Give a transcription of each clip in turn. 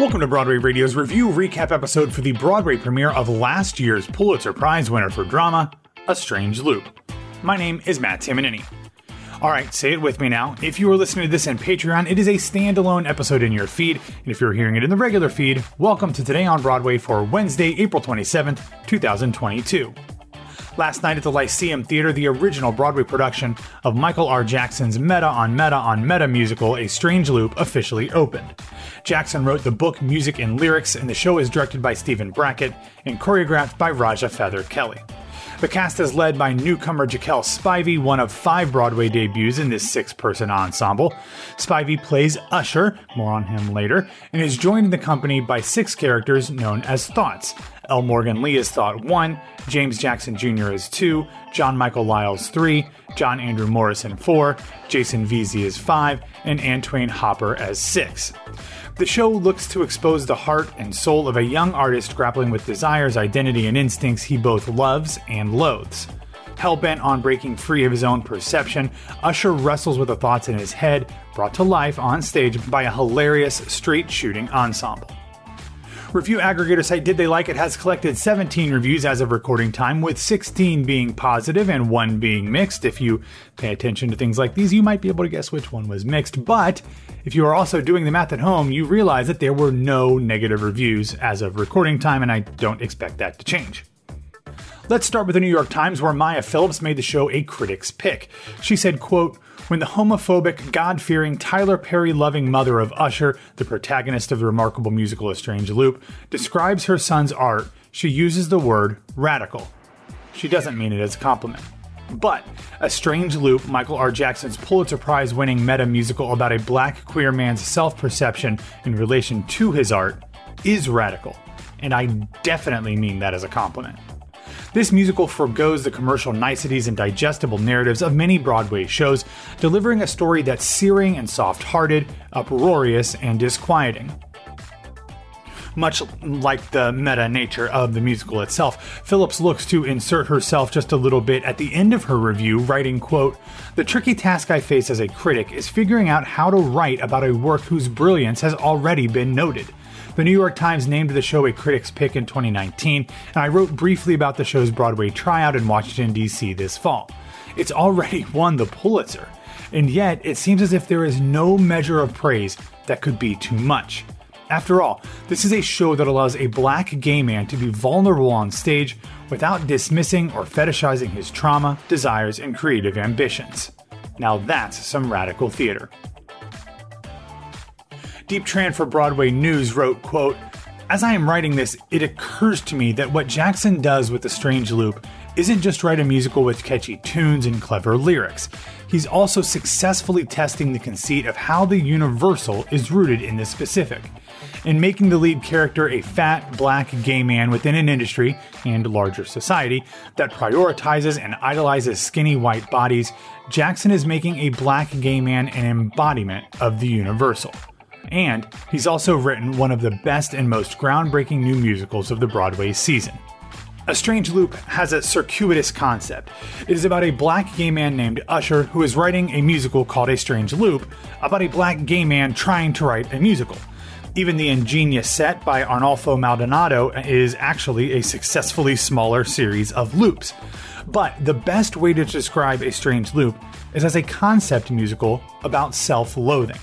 Welcome to Broadway Radio's review recap episode for the Broadway premiere of last year's Pulitzer Prize winner for drama, A Strange Loop. My name is Matt Tamanini. All right, say it with me now. If you are listening to this on Patreon, it is a standalone episode in your feed. And if you're hearing it in the regular feed, welcome to Today on Broadway for Wednesday, April 27th, 2022. Last night at the Lyceum Theater, the original Broadway production of Michael R. Jackson's Meta on Meta on Meta musical, A Strange Loop, officially opened. Jackson wrote the book, music, and lyrics, and the show is directed by Stephen Brackett and choreographed by Raja Feather Kelly. The cast is led by newcomer Jaquel Spivey, one of five Broadway debuts in this six person ensemble. Spivey plays Usher, more on him later, and is joined in the company by six characters known as Thoughts. L. Morgan Lee is Thought 1, James Jackson Jr. is 2, John Michael Lyles 3, John Andrew Morrison 4, Jason Veazey is 5, and Antwayn Hopper as 6. The show looks to expose the heart and soul of a young artist grappling with desires, identity, and instincts he both loves and loathes. Hell-bent on breaking free of his own perception, Usher wrestles with the thoughts in his head, brought to life on stage by a hilarious straight shooting ensemble. Review aggregator site Did They Like It has collected 17 reviews as of recording time, with 16 being positive and one being mixed. If you pay attention to things like these, you might be able to guess which one was mixed. But if you are also doing the math at home, you realize that there were no negative reviews as of recording time, and I don't expect that to change. Let's start with the New York Times, where Maya Phillips made the show a critic's pick. She said, quote, when the homophobic, God fearing, Tyler Perry loving mother of Usher, the protagonist of the remarkable musical A Strange Loop, describes her son's art, she uses the word radical. She doesn't mean it as a compliment. But A Strange Loop, Michael R. Jackson's Pulitzer Prize winning meta musical about a black queer man's self perception in relation to his art, is radical. And I definitely mean that as a compliment. This musical forgoes the commercial niceties and digestible narratives of many Broadway shows, delivering a story that's searing and soft hearted, uproarious, and disquieting. Much like the meta nature of the musical itself, Phillips looks to insert herself just a little bit at the end of her review, writing, quote, The tricky task I face as a critic is figuring out how to write about a work whose brilliance has already been noted. The New York Times named the show a critic's pick in 2019, and I wrote briefly about the show's Broadway tryout in Washington, D.C. this fall. It's already won the Pulitzer, and yet it seems as if there is no measure of praise that could be too much. After all, this is a show that allows a black gay man to be vulnerable on stage without dismissing or fetishizing his trauma, desires, and creative ambitions. Now that's some radical theater. Diep Tran for Broadway News wrote, quote, As I am writing this, it occurs to me that what Jackson does with The Strange Loop isn't just write a musical with catchy tunes and clever lyrics. He's also successfully testing the conceit of how the universal is rooted in the specific. In making the lead character a fat, black, gay man within an industry and larger society that prioritizes and idolizes skinny white bodies, Jackson is making a black gay man an embodiment of the universal. And he's also written one of the best and most groundbreaking new musicals of the Broadway season. A Strange Loop has a circuitous concept. It is about a black gay man named Usher who is writing a musical called A Strange Loop about a black gay man trying to write a musical. Even the ingenious set by Arnulfo Maldonado is actually a successfully smaller series of loops. But the best way to describe A Strange Loop is as a concept musical about self loathing.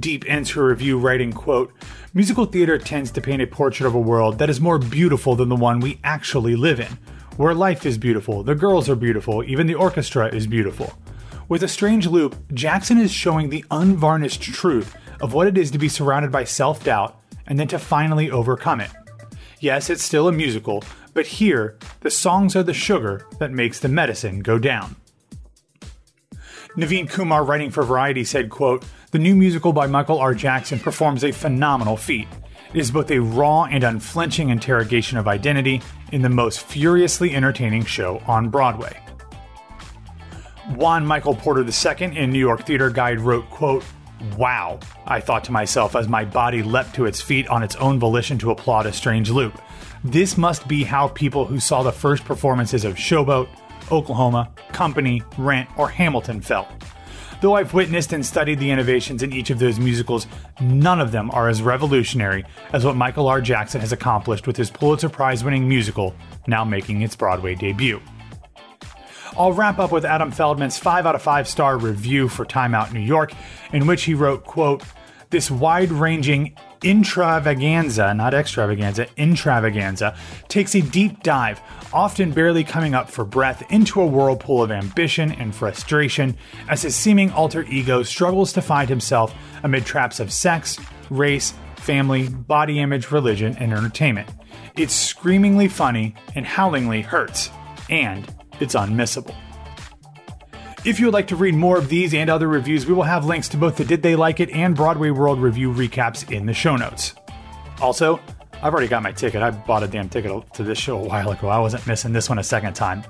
Diep ends her review writing, quote, Musical theater tends to paint a portrait of a world that is more beautiful than the one we actually live in. Where life is beautiful, the girls are beautiful, even the orchestra is beautiful. With a strange loop, Jackson is showing the unvarnished truth of what it is to be surrounded by self doubt and then to finally overcome it. Yes, it's still a musical, but here, the songs are the sugar that makes the medicine go down. Naveen Kumar, writing for Variety, said, quote, The new musical by Michael R. Jackson performs a phenomenal feat. It is both a raw and unflinching interrogation of identity in the most furiously entertaining show on Broadway. Juan Michael Porter II in New York Theater Guide wrote, quote, Wow, I thought to myself as my body leapt to its feet on its own volition to applaud a strange loop. This must be how people who saw the first performances of Showboat, Oklahoma, Company, Rent, or Hamilton felt. Though I've witnessed and studied the innovations in each of those musicals, none of them are as revolutionary as what Michael R. Jackson has accomplished with his Pulitzer Prize winning musical, now making its Broadway debut. I'll wrap up with Adam Feldman's 5 out of 5 star review for Time Out New York, in which he wrote, quote, This wide ranging intravaganza, not extravaganza, intravaganza, takes a deep dive, often barely coming up for breath, into a whirlpool of ambition and frustration as his seeming alter ego struggles to find himself amid traps of sex, race, family, body image, religion, and entertainment. It's screamingly funny and howlingly hurts, and it's unmissable. If you would like to read more of these and other reviews, we will have links to both the Did They Like It and Broadway World review recaps in the show notes. Also, I've already got my ticket. I bought a damn ticket to this show a while ago. I wasn't missing this one a second time.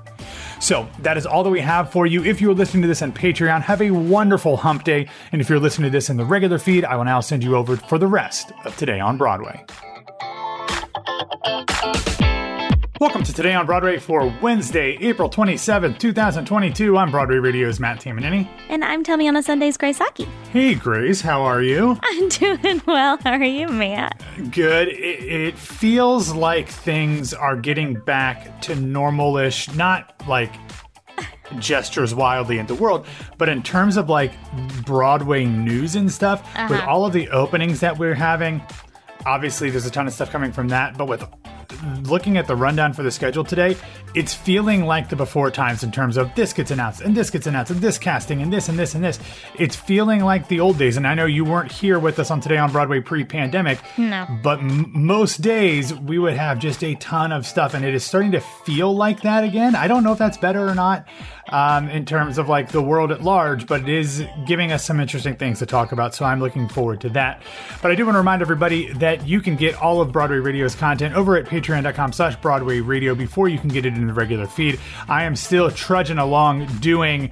So, that is all that we have for you. If you are listening to this on Patreon, have a wonderful hump day. And if you're listening to this in the regular feed, I will now send you over for the rest of Today on Broadway. Welcome to Today on Broadway for Wednesday, April 27th, 2022. I'm Broadway Radio's Matt Tamanini. And I'm Tell Me on a Sunday's Grace Aki. Hey, Grace, how are you? I'm doing well. How are you, Matt? Good. It, it feels like things are getting back to normalish, not like gestures wildly into the world, but in terms of like Broadway news and stuff, with uh-huh. all of the openings that we're having, obviously there's a ton of stuff coming from that, but with looking at the rundown for the schedule today, it's feeling like the before times in terms of this gets announced and this gets announced and this casting and this and this and this. It's feeling like the old days. And I know you weren't here with us on Today on Broadway pre pandemic. No. But m- most days we would have just a ton of stuff and it is starting to feel like that again. I don't know if that's better or not um, in terms of like the world at large, but it is giving us some interesting things to talk about. So I'm looking forward to that. But I do want to remind everybody that you can get all of Broadway Radio's content over at patreon.com slash Broadway Radio before you can get it in the regular feed. I am still trudging along doing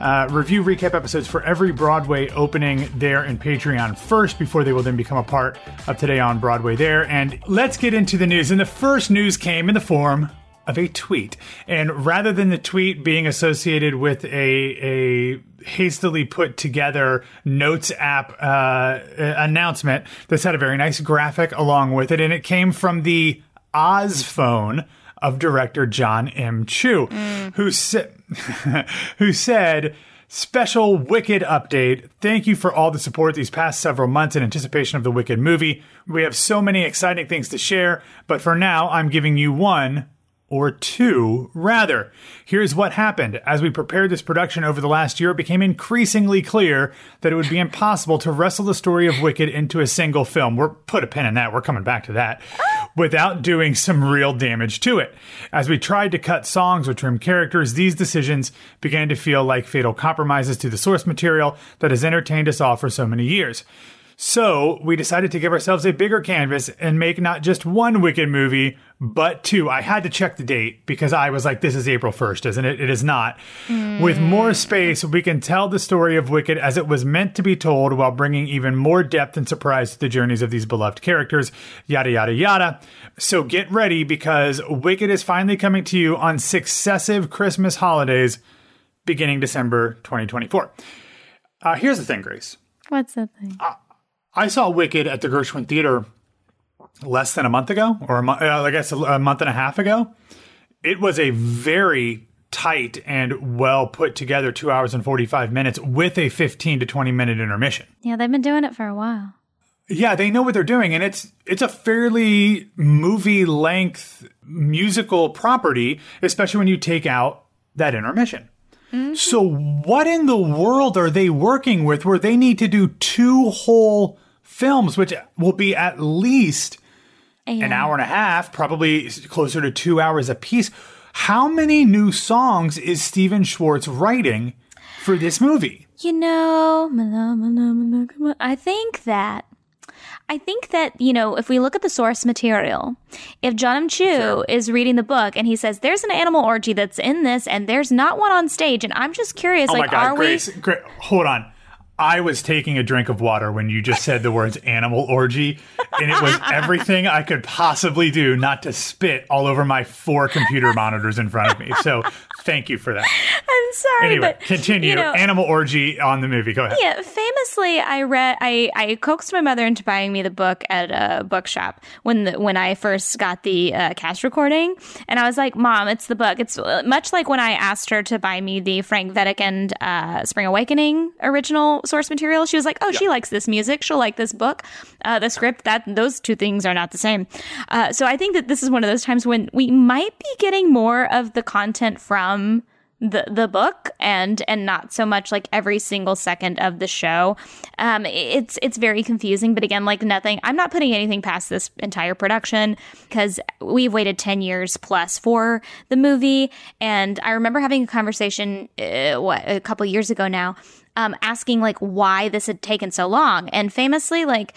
uh, review recap episodes for every Broadway opening there in Patreon first before they will then become a part of Today on Broadway there. And let's get into the news. And the first news came in the form of a tweet. And rather than the tweet being associated with a, a hastily put together notes app uh, announcement, this had a very nice graphic along with it. And it came from the Oz phone of director John M. Chu, who, sa- who said, Special Wicked update. Thank you for all the support these past several months in anticipation of the Wicked movie. We have so many exciting things to share, but for now, I'm giving you one or two, rather. Here's what happened. As we prepared this production over the last year, it became increasingly clear that it would be impossible to wrestle the story of Wicked into a single film. We're put a pin in that. We're coming back to that. Without doing some real damage to it. As we tried to cut songs or trim characters, these decisions began to feel like fatal compromises to the source material that has entertained us all for so many years. So we decided to give ourselves a bigger canvas and make not just one Wicked movie, but two. I had to check the date because I was like, this is April 1st, isn't it? It is not. With more space, we can tell the story of Wicked as it was meant to be told while bringing even more depth and surprise to the journeys of these beloved characters, yada, yada, yada. So get ready because Wicked is finally coming to you on successive Christmas holidays beginning December 2024. Uh, here's the thing, Grace. What's that thing? I saw Wicked at the Gershwin Theater less than a month ago, or a mo- uh, I guess a, a month and a half ago. It was a very tight and well put together two hours and 45 minutes with a 15 to 20 minute intermission. Yeah, they've been doing it for a while. Yeah, they know what they're doing, and it's it's a fairly movie length musical property, especially when you take out that intermission. So, what in the world are they working with where they need to do two whole films, which will be at least an hour and a half, probably closer to two hours a piece? How many new songs is Stephen Schwartz writing for this movie? You know, I think that. I think that, you know, if we look at the source material, if John M. Chu is reading the book and he says, there's an animal orgy that's in this and there's not one on stage, and I'm just curious, Oh like, my God, are Grace, Gra- hold on. I was taking a drink of water when you just said the words animal orgy, and it was everything I could possibly do not to spit all over my four computer monitors in front of me. So thank you for that. I'm sorry, Anyway, but continue. You know, animal orgy on the movie. Go ahead. yeah, famously, I read, I, I coaxed my mother into buying me the book at a bookshop when the, when I first got the uh, cast recording, and I was like, "Mom, it's the book." It's uh, much like when I asked her to buy me the Frank Wedekind uh, Spring Awakening original source material. She was like, "Oh, she likes this music. She'll like this book." Uh, the script that those two things are not the same. Uh, so I think that this is one of those times when we might be getting more of the content from the the book and and not so much like every single second of the show um it's it's very confusing but again like nothing i'm not putting anything past this entire production because we've waited 10 years plus for the movie and i remember having a conversation uh, what a couple years ago now um asking like why this had taken so long. And famously like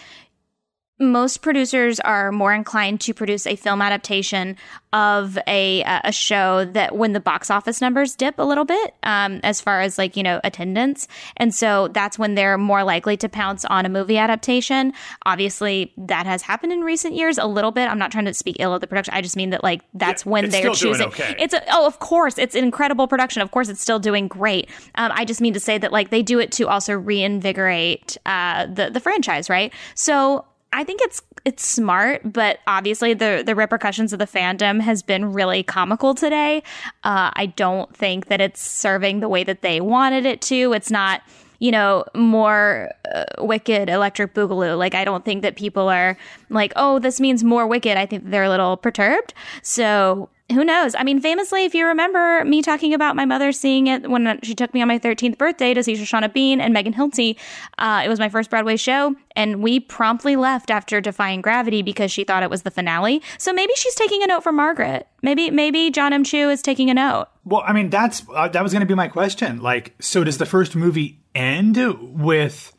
most producers are more inclined to produce a film adaptation of a a show that when the box office numbers dip a little bit um, as far as like you know attendance. And so that's when they're more likely to pounce on a movie adaptation. Obviously that has happened in recent years a little bit. I'm not trying to speak ill of the production. I just mean that like that's Yeah, when they're choosing. okay. it's a, oh of course it's an incredible production. Of course it's still doing great. Um, i just mean to say that like they do it to also reinvigorate uh, the the franchise right? So I think it's it's smart, but obviously the the repercussions of the fandom has been really comical today. Uh, I don't think that it's serving the way that they wanted it to. It's not you know more uh, wicked electric boogaloo like i don't think that people are like oh this means more wicked i think they're a little perturbed so who knows? I mean, famously, if you remember me talking about my mother seeing it when she took me on my 13th birthday to see Shoshana Bean and Megan Hilty, uh, it was my first Broadway show, and we promptly left after Defying Gravity because she thought it was the finale. So maybe she's taking a note from Margaret. Maybe maybe John M. Chu is taking a note. Well, I mean, that's uh, that was going to be my question. Like, so does the first movie end with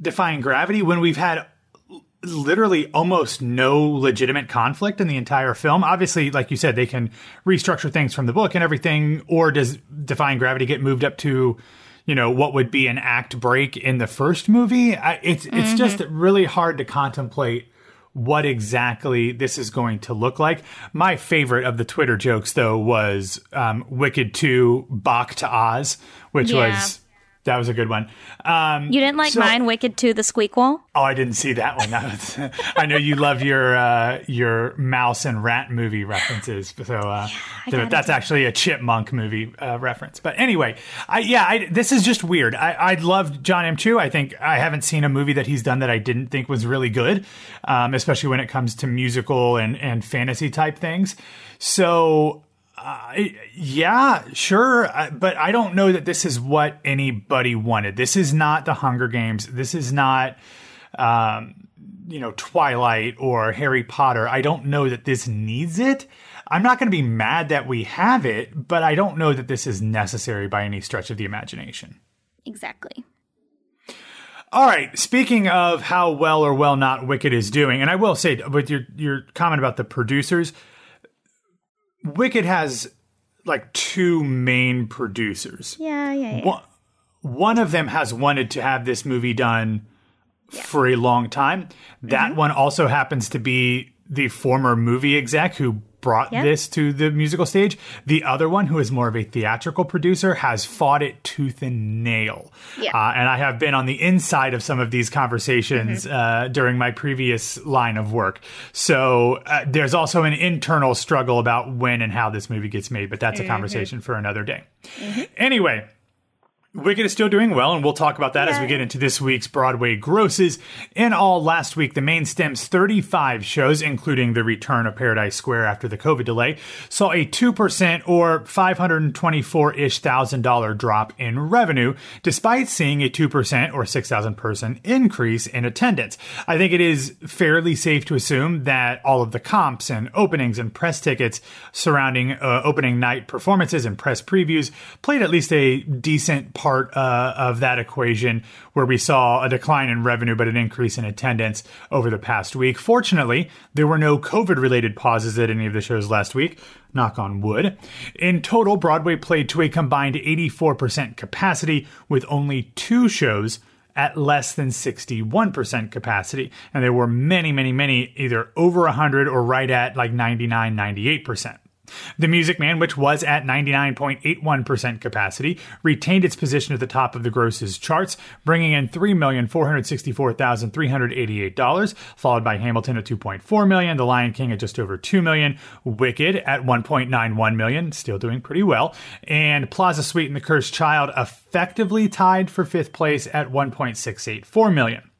defying gravity when we've had literally almost no legitimate conflict in the entire film? Obviously, like you said, they can restructure things from the book and everything, or does defying gravity get moved up to you know what would be an act break in the first movie I, it's it's just really hard to contemplate what exactly this is going to look like. My favorite of the Twitter jokes, though, was um, Wicked 2 Bach to Oz, which Yeah. was. That was a good one. Um, You didn't like so- mine, Wicked to the Squeakquel? Oh, I didn't see that one. That was, I know you love your uh, your mouse and rat movie references, so uh, gotta that's actually a chipmunk movie uh, reference. But anyway, I yeah, I, this is just weird. I I love John M. Chu. I think I haven't seen a movie that he's done that I didn't think was really good, um, especially when it comes to musical and and fantasy type things. So uh, yeah, sure, uh, but I don't know that this is what anybody wanted. This is not the Hunger Games. This is not, um, you know, Twilight or Harry Potter. I don't know that this needs it. I'm not going to be mad that we have it, but I don't know that this is necessary by any stretch of the imagination. Exactly. All right. Speaking of how well or well not Wicked is doing, and I will say with your your comment about the producers, Wicked has like two main producers. Yeah, yeah, yeah. One, one of them has wanted to have this movie done for a long time. That Mm-hmm. one also happens to be the former movie exec who brought this to the musical stage. The other one, who is more of a theatrical producer, has fought it tooth and nail. Yeah. Uh, and I have been on the inside of some of these conversations Mm-hmm. uh, during my previous line of work. So uh, there's also an internal struggle about when and how this movie gets made, but that's Mm-hmm. a conversation for another day. Anyway, Wicked is still doing well, and we'll talk about that as we get into this week's Broadway grosses. In all, last week, the main stem's 35 shows, including the return of Paradise Square after the COVID delay, saw a 2% or 524 ish thousand dollar drop in revenue, despite seeing a 2% or 6,000 person increase in attendance. I think it is fairly safe to assume that all of the comps and openings and press tickets surrounding uh, opening night performances and press previews played at least a decent part uh, of that equation where we saw a decline in revenue but an increase in attendance over the past week. Fortunately, there were no COVID related pauses at any of the shows last week. Knock on wood. In total, Broadway played to a combined 84% capacity with only two shows at less than 61% capacity. And there were many, many, many either over 100 or right at like 99, 98%. The Music Man, which was at 99.81% capacity, retained its position at the top of the grosses charts, bringing in $3,464,388, followed by Hamilton at 2.4 million, The Lion King at just over 2 million, Wicked at 1.91 million, still doing pretty well, and Plaza Suite and The Cursed Child effectively tied for fifth place at 1.684 million.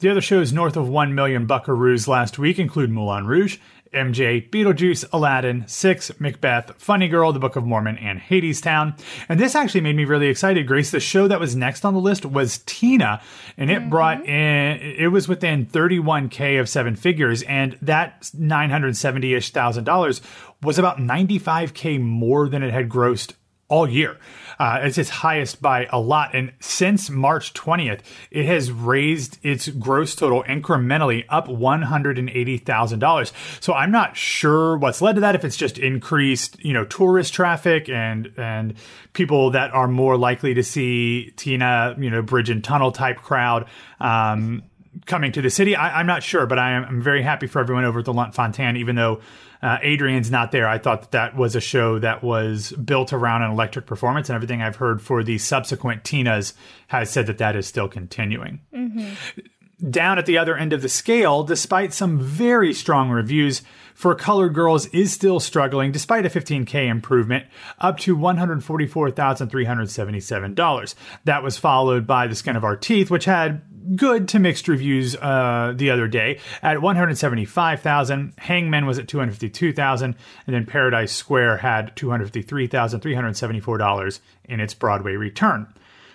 The other shows north of 1 million buckaroos last week include Moulin Rouge, MJ, Beetlejuice, Aladdin, Six, Macbeth, Funny Girl, The Book of Mormon, and Hadestown. And this actually made me really excited, Grace. The show that was next on the list was Tina, and it mm-hmm. brought in, it was within 31K of seven figures, and that 970 ish thousand dollars was about 95K more than it had grossed all year. Uh, it's its highest by a lot. And since March 20th, it has raised its gross total incrementally up $180,000. So I'm not sure what's led to that. If it's just increased, you know, tourist traffic and, and people that are more likely to see Tina, you know, bridge and tunnel type crowd. Um, coming to the city. I, am not sure, but I am I'm very happy for everyone over at the Lunt Fontanne, even though uh, Adrienne's not there. I thought that that was a show that was built around an electric performance, and everything I've heard for the subsequent Tinas has said that that is still continuing. Mm-hmm. Down at the other end of the scale, despite some very strong reviews, for Colored Girls is still struggling despite a 15K improvement up to $144,377. That was followed by The Skin of Our Teeth, which had good to mixed reviews uh, the other day at 175,000. Hangman was at 252,000, and then Paradise Square had $253,374 in its Broadway return.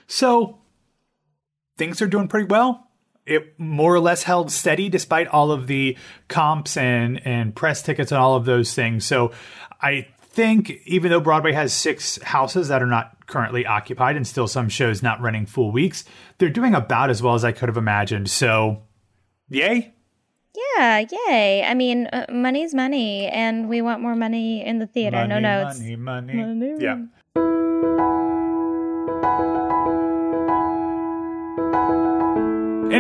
So things are doing pretty well. It more or less held steady despite all of the comps and and press tickets and all of those things. So I think even though Broadway has six houses that are not currently occupied and still some shows not running full weeks, they're doing about as well as I could have imagined. So, yay. Yeah, yay. I mean, uh, money's money, and we want more money in the theater. Money, no notes. Money, money, money. Yeah.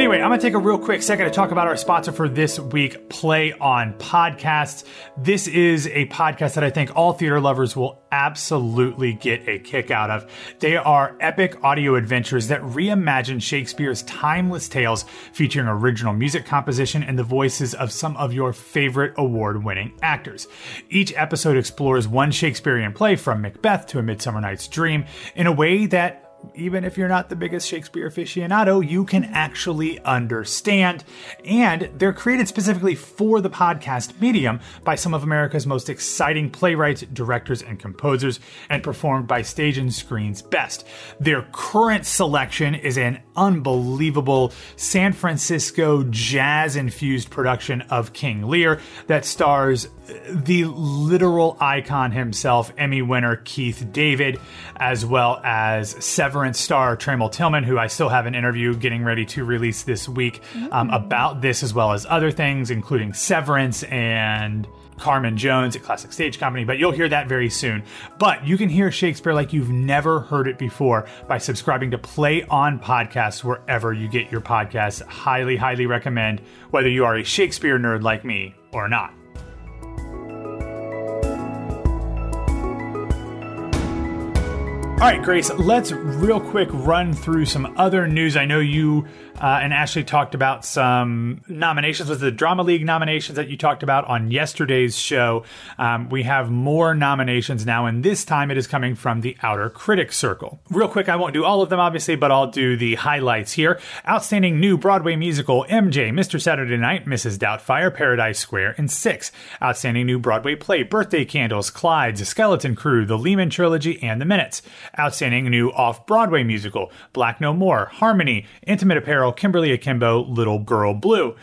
Anyway, I'm going to take a real quick second to talk about our sponsor for this week, Play On Podcasts. This is a podcast that I think all theater lovers will absolutely get a kick out of. They are epic audio adventures that reimagine Shakespeare's timeless tales featuring original music composition and the voices of some of your favorite award winning actors. Each episode explores one Shakespearean play from Macbeth to A Midsummer Night's Dream in a way that even if you're not the biggest Shakespeare aficionado, you can actually understand. And they're created specifically for the podcast medium by some of America's most exciting playwrights, directors, and composers, and performed by Stage and Screen's best. Their current selection is an unbelievable San Francisco jazz infused production of King Lear that stars the literal icon himself, Emmy winner Keith David, as well as Severance star Tramell Tillman, who I still have an interview getting ready to release this week um, about this, as well as other things, including Severance and Carmen Jones at Classic Stage Company, but you'll hear that very soon. But you can hear Shakespeare like you've never heard it before by subscribing to Play On Podcasts wherever you get your podcasts. Highly, highly recommend, whether you are a Shakespeare nerd like me or not. All right, Grace, let's real quick run through some other news. I know you uh, and Ashley talked about some nominations. Was the Drama League nominations that you talked about on yesterday's show? Um, we have more nominations now, and this time it is coming from the Outer Critics Circle. Real quick, I won't do all of them, obviously, but I'll do the highlights here. Outstanding New Broadway Musical MJ, Mr. Saturday Night, Mrs. Doubtfire, Paradise Square, and Six. Outstanding New Broadway Play, Birthday Candles, Clyde's, Skeleton Crew, The Lehman Trilogy, and The Minutes. Outstanding New Off Broadway Musical, Black No More, Harmony, Intimate Apparel, Kimberly Akimbo, Little Girl Blue.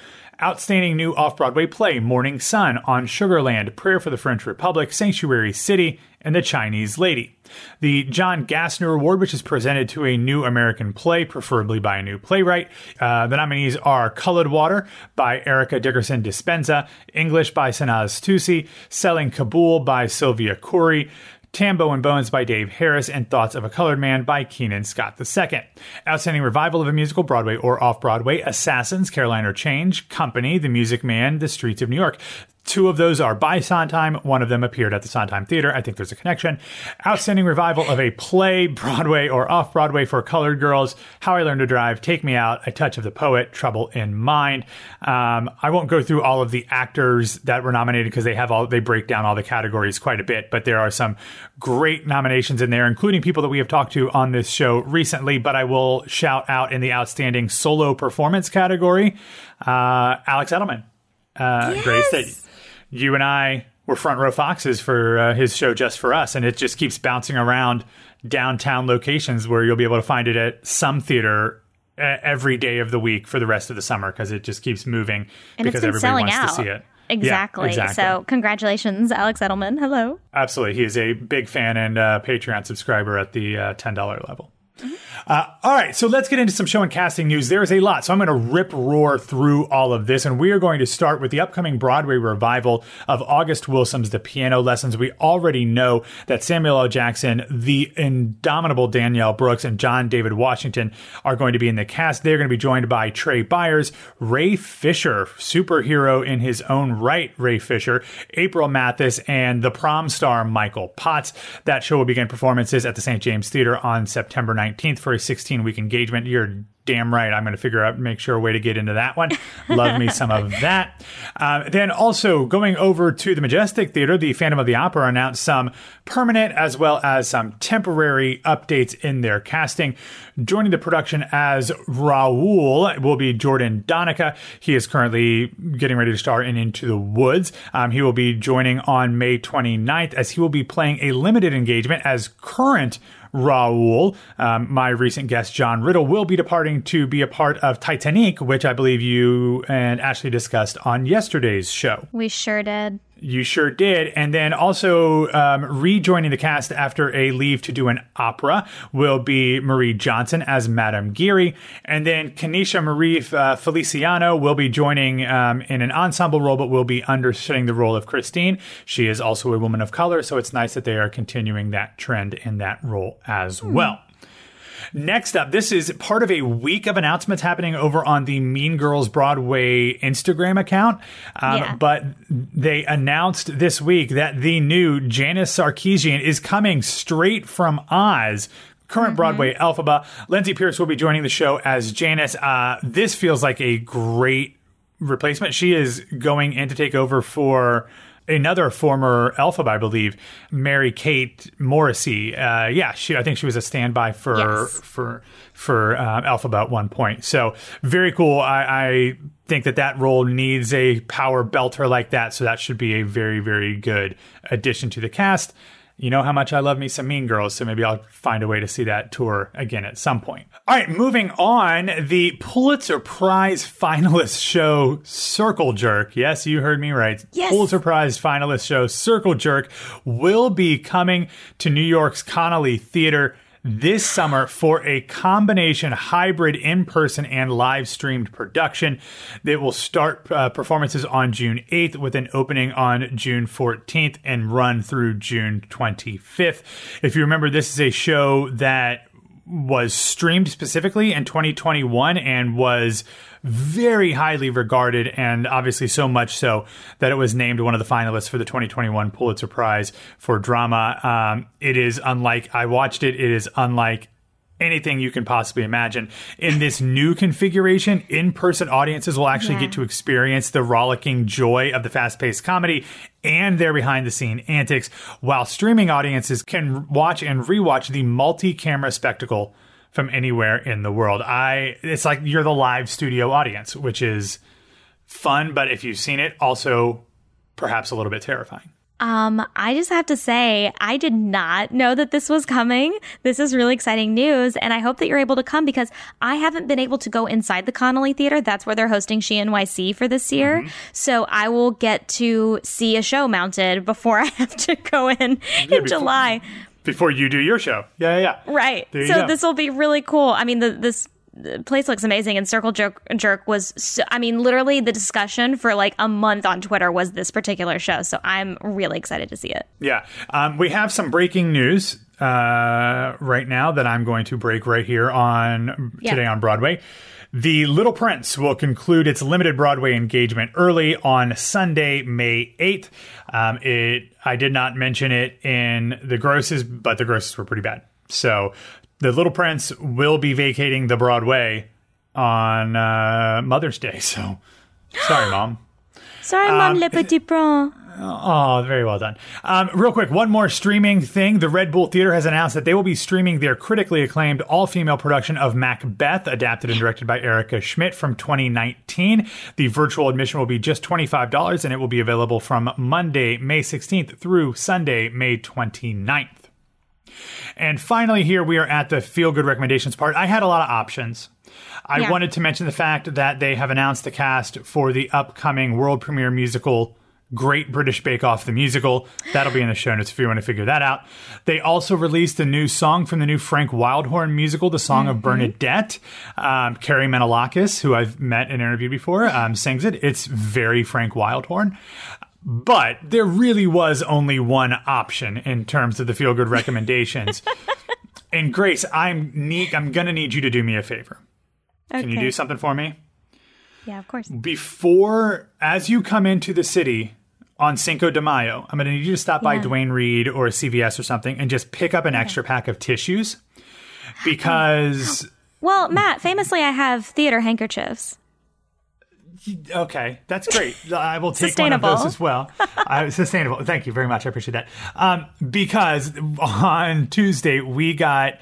Outstanding new off Broadway play Morning Sun on Sugarland, Prayer for the French Republic, Sanctuary City, and The Chinese Lady. The John Gassner Award, which is presented to a new American play, preferably by a new playwright. Uh, the nominees are Colored Water by Erica Dickerson Despenza, English by Sanaz Toossi, Selling Kabul by Sylvia Khoury, Tambo and Bones by Dave Harris, and Thoughts of a Colored Man by Keenan Scott II. Outstanding revival of a musical Broadway or off Broadway Assassins, Caroline or Change, Company, The Music Man, The Streets of New York. Two of those are by Sondheim. One of them appeared at the Sondheim Theater. I think there's a connection. Outstanding revival of a play, Broadway or off Broadway for colored girls. How I Learned to Drive, Take Me Out, A Touch of the Poet, Trouble in Mind. Um, I won't go through all of the actors that were nominated because they have all they break down all the categories quite a bit. But there are some great nominations in there, including people that we have talked to on this show recently. But I will shout out in the outstanding solo performance category, uh, Alex Edelman. Uh, Yes! Grace, that you and I were front row foxes for uh, his show just for us, and it just keeps bouncing around downtown locations where you'll be able to find it at some theater uh, every day of the week for the rest of the summer because it just keeps moving And because everybody selling wants out. to see it. Yeah, Exactly. exactly. So, congratulations, Alex Edelman. Hello. Absolutely. He is a big fan and uh, Patreon subscriber at the uh, $10 level. Uh, all right, so let's get into some show and casting news. There is a lot, so I'm going to rip roar through all of this, and we are going to start with the upcoming Broadway revival of August Wilson's The Piano Lessons. We already know that Samuel L. Jackson, the indomitable Danielle Brooks, and John David Washington are going to be in the cast. They're going to be joined by Trai Byers, Ray Fisher, superhero in his own right, Ray Fisher, April Mathis, and the prom star Michael Potts. That show will begin performances at the St. James Theater on September 19th for a 16 week engagement. You're damn right. I'm going to figure out, make sure a way to get into that one. Love me some of that. Uh, then also going over to the Majestic Theater, the Phantom of the Opera announced some permanent as well as some temporary updates in their casting. Joining the production as Raoul will be Jordan Donica. He is currently getting ready to star in Into the Woods. Um, he will be joining on May 29th as he will be playing a limited engagement as current Raoul. Um, my recent guest, John Riddle, will be departing to be a part of Titanic, which I believe you and Ashley discussed on yesterday's show. We sure did. You sure did. And then also um, rejoining the cast after a leave to do an opera will be Maree Johnson as Madame Giry. And then Kanisha Marie uh, Feliciano will be joining um, in an ensemble role, but will be understudying the role of Christine. She is also a woman of color, so it's nice that they are continuing that trend in that role as well. Next up, this is part of a week of announcements happening over on the Mean Girls Broadway Instagram account. Um, Yeah. But they announced this week that the new Janis Sarkisian is coming straight from Oz. Current Broadway Elphaba. Lindsay Pearce will be joining the show as Janice. Uh, this feels like a great replacement. She is going in to take over for another former Elphaba, I believe, Mary Kate Morrissey. Uh, yeah, she. I think she was a standby for Yes. for for uh, Elphaba at one point. So very cool. I, I think that that role needs a power belter like that. So that should be a very very good addition to the cast. You know how much I love me some Mean Girls, so maybe I'll find a way to see that tour again at some point. All right, moving on. The Pulitzer Prize finalist show Circle Jerk. Yes, you heard me right. Yes. Pulitzer Prize finalist show Circle Jerk will be coming to New York's Connelly Theater this summer for a combination hybrid in person and live streamed production that will start uh, performances on June 8th with an opening on June 14th and run through June 25th. If you remember, this is a show that was streamed specifically in 2021 and was very highly regarded and obviously so much so that it was named one of the finalists for the 2021 Pulitzer Prize for drama. Um, it is unlike I watched it. It is unlike anything you can possibly imagine. In this new configuration, in person audiences will actually Yeah. get to experience the rollicking joy of the fast paced comedy and their behind the scene antics, while streaming audiences can watch and rewatch the multi camera spectacle from anywhere in the world. I it's like you're the live studio audience, which is fun, but if you've seen it, also perhaps a little bit terrifying. Um, I just have to say, I did not know that this was coming. This is really exciting news, and I hope that you're able to come because I haven't been able to go inside the Connelly Theater. That's where they're hosting She NYC for this year. Mm-hmm. So I will get to see a show mounted before I have to go in in before- July. Before you do your show. Yeah, yeah, yeah. Right. There So this will be really cool. I mean, the, this the place looks amazing. And Circle Jerk, Jerk was, so, I mean, literally the discussion for like a month on Twitter was this particular show. So I'm really excited to see it. Yeah. Um, we have some breaking news uh, right now that I'm going to break right here on Yeah. today on Broadway. The Little Prince will conclude its limited Broadway engagement early on Sunday, May 8th. Um, it I did not mention it in the grosses, but the grosses were pretty bad. So the Little Prince will be vacating the Broadway on uh, Mother's Day. So sorry, Mom. Sorry, Mom, Le Petit Prince. Oh, very well done. Um, real quick, one more streaming thing. The Red Bull Theater has announced that they will be streaming their critically acclaimed all female production of Macbeth, adapted and directed by Erica Schmidt from 2019. The virtual admission will be just $25 and it will be available from Monday, May 16th through Sunday, May 29th. And finally, here we are at the feel good recommendations part. I had a lot of options. I Yeah. wanted to mention the fact that they have announced the cast for the upcoming world premiere musical. Great British Bake Off the musical. That'll be in the show notes if you want to figure that out. They also released a new song from the new Frank Wildhorn musical, The Song of Bernadette. Um, Carrie Manolakos, who I've met and interviewed before, um, sings it. It's very Frank Wildhorn. But there really was only one option in terms of the feel good recommendations. and Grace, I'm need, I'm gonna need you to do me a favor. Can you do something for me? Yeah, of course. Before, as you come into the city on Cinco de Mayo, I'm gonna need you to stop by Duane Reade or CVS or something and just pick up an extra pack of tissues because Well, Matt, famously, I have theater handkerchiefs. Okay, that's great. I will take one of those as well. Uh, sustainable. Thank you very much. I appreciate that. Um, because on Tuesday we got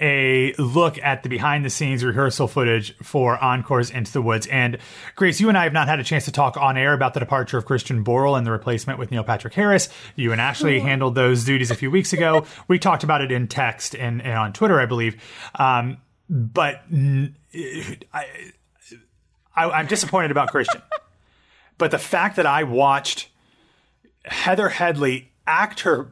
a look at the behind the scenes rehearsal footage for Encore's Into the Woods. And Grace, you and I have not had a chance to talk on air about the departure of Christian Borle and the replacement with Neil Patrick Harris. You and Ashley handled those duties a few weeks ago. We talked about it in text and, and on Twitter, I believe. Um, but n- I, I, I'm disappointed about Christian. but the fact that I watched Heather Headley act her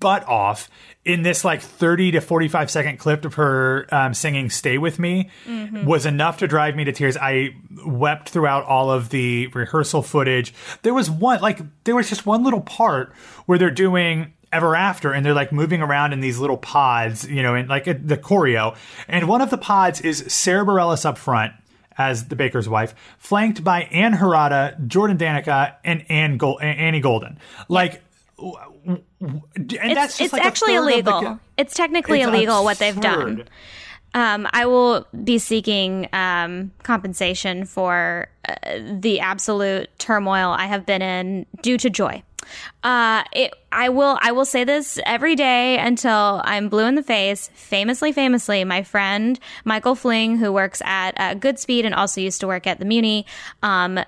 butt off in this like 30 to 45 second clip of her um, singing Stay With Me was enough to drive me to tears. I wept throughout all of the rehearsal footage. There was one, like, there was just one little part where they're doing ever after and they're like moving around in these little pods you know in like the choreo and one of the pods is sarah bareilles up front as the baker's wife flanked by ann harada jordan donica and anne Gol- annie golden like and It's, that's just it's like actually of the illegal. it's technically It's illegal what they've done. Um, I will be seeking um, compensation for uh, the absolute turmoil I have been in due to joy. Uh, it, I will. I will say this every day until I'm blue in the face. Famously, famously, my friend Michael Fling, who works at uh, Goodspeed and also used to work at the Muny, um,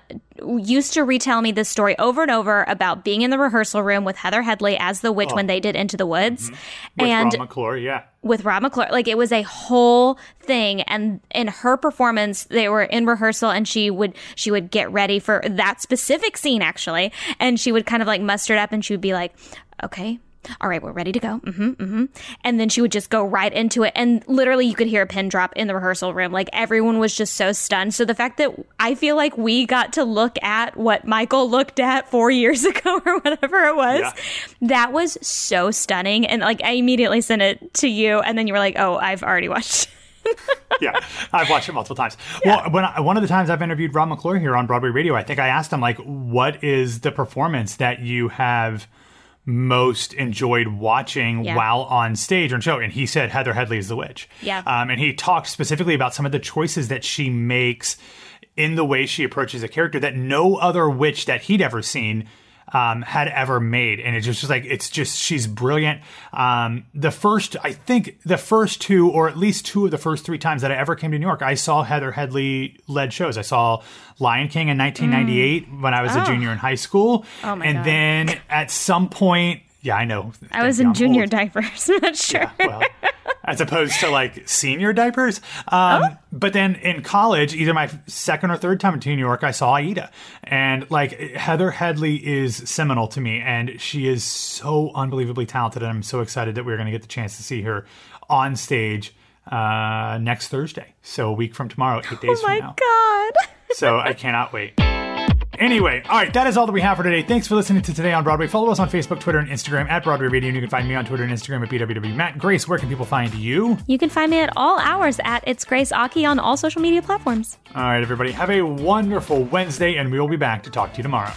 used to retell me this story over and over about being in the rehearsal room with Heather Headley as the witch when they did Into the Woods, Oh. with and Ron McClure, yeah with Rob McClure. Like it was a whole thing. And in her performance, they were in rehearsal and she would she would get ready for that specific scene actually. And she would kind of like muster it up and she would be like, Okay. All right, we're ready to go. Mm-hmm, mm-hmm. And then she would just go right into it. And literally, you could hear a pin drop in the rehearsal room. Like everyone was just so stunned. So the fact that I feel like we got to look at what Michael looked at four years ago or whatever it was, Yeah. that was so stunning. And like, I immediately sent it to you, and then you were like, "Oh, I've already watched." yeah, I've watched it multiple times. Well, when I, one of the times I've interviewed Rob McClure here on Broadway Radio, I think I asked him like, "What is the performance that you have most enjoyed watching Yeah. while on stage or show?" And he said Heather Headley is the witch. Yeah. um, and he talked specifically about some of the choices that she makes in the way she approaches a character that no other witch that he'd ever seen um, had ever made, and it's just like it's just she's brilliant. Um, the first, I think, the first two, or at least two of the first three times that I ever came to New York, I saw Heather Headley led shows. I saw Lion King in 1998 when I was a junior in high school, Oh my and God. then at some point, yeah, I know, I was in junior old. diapers. I'm not sure. Yeah, well, as opposed to like senior diapers. Um, But then in college, either my second or third time to New York, I saw Aida. And like Heather Headley is seminal to me, and she is so unbelievably talented. And I'm so excited that we're going to get the chance to see her on stage uh, next Thursday. So a week from tomorrow, eight days Oh my from now. god. So I cannot wait. Anyway, all right, that is all that we have for today. Thanks for listening to Today on Broadway. Follow us on Facebook, Twitter, and Instagram at Broadway Radio, and you can find me on Twitter and Instagram at BWW Matt. Grace, where can people find you? You can find me at all hours at It's Grace Aki on all social media platforms. All right, everybody, have a wonderful Wednesday, and we will be back to talk to you tomorrow.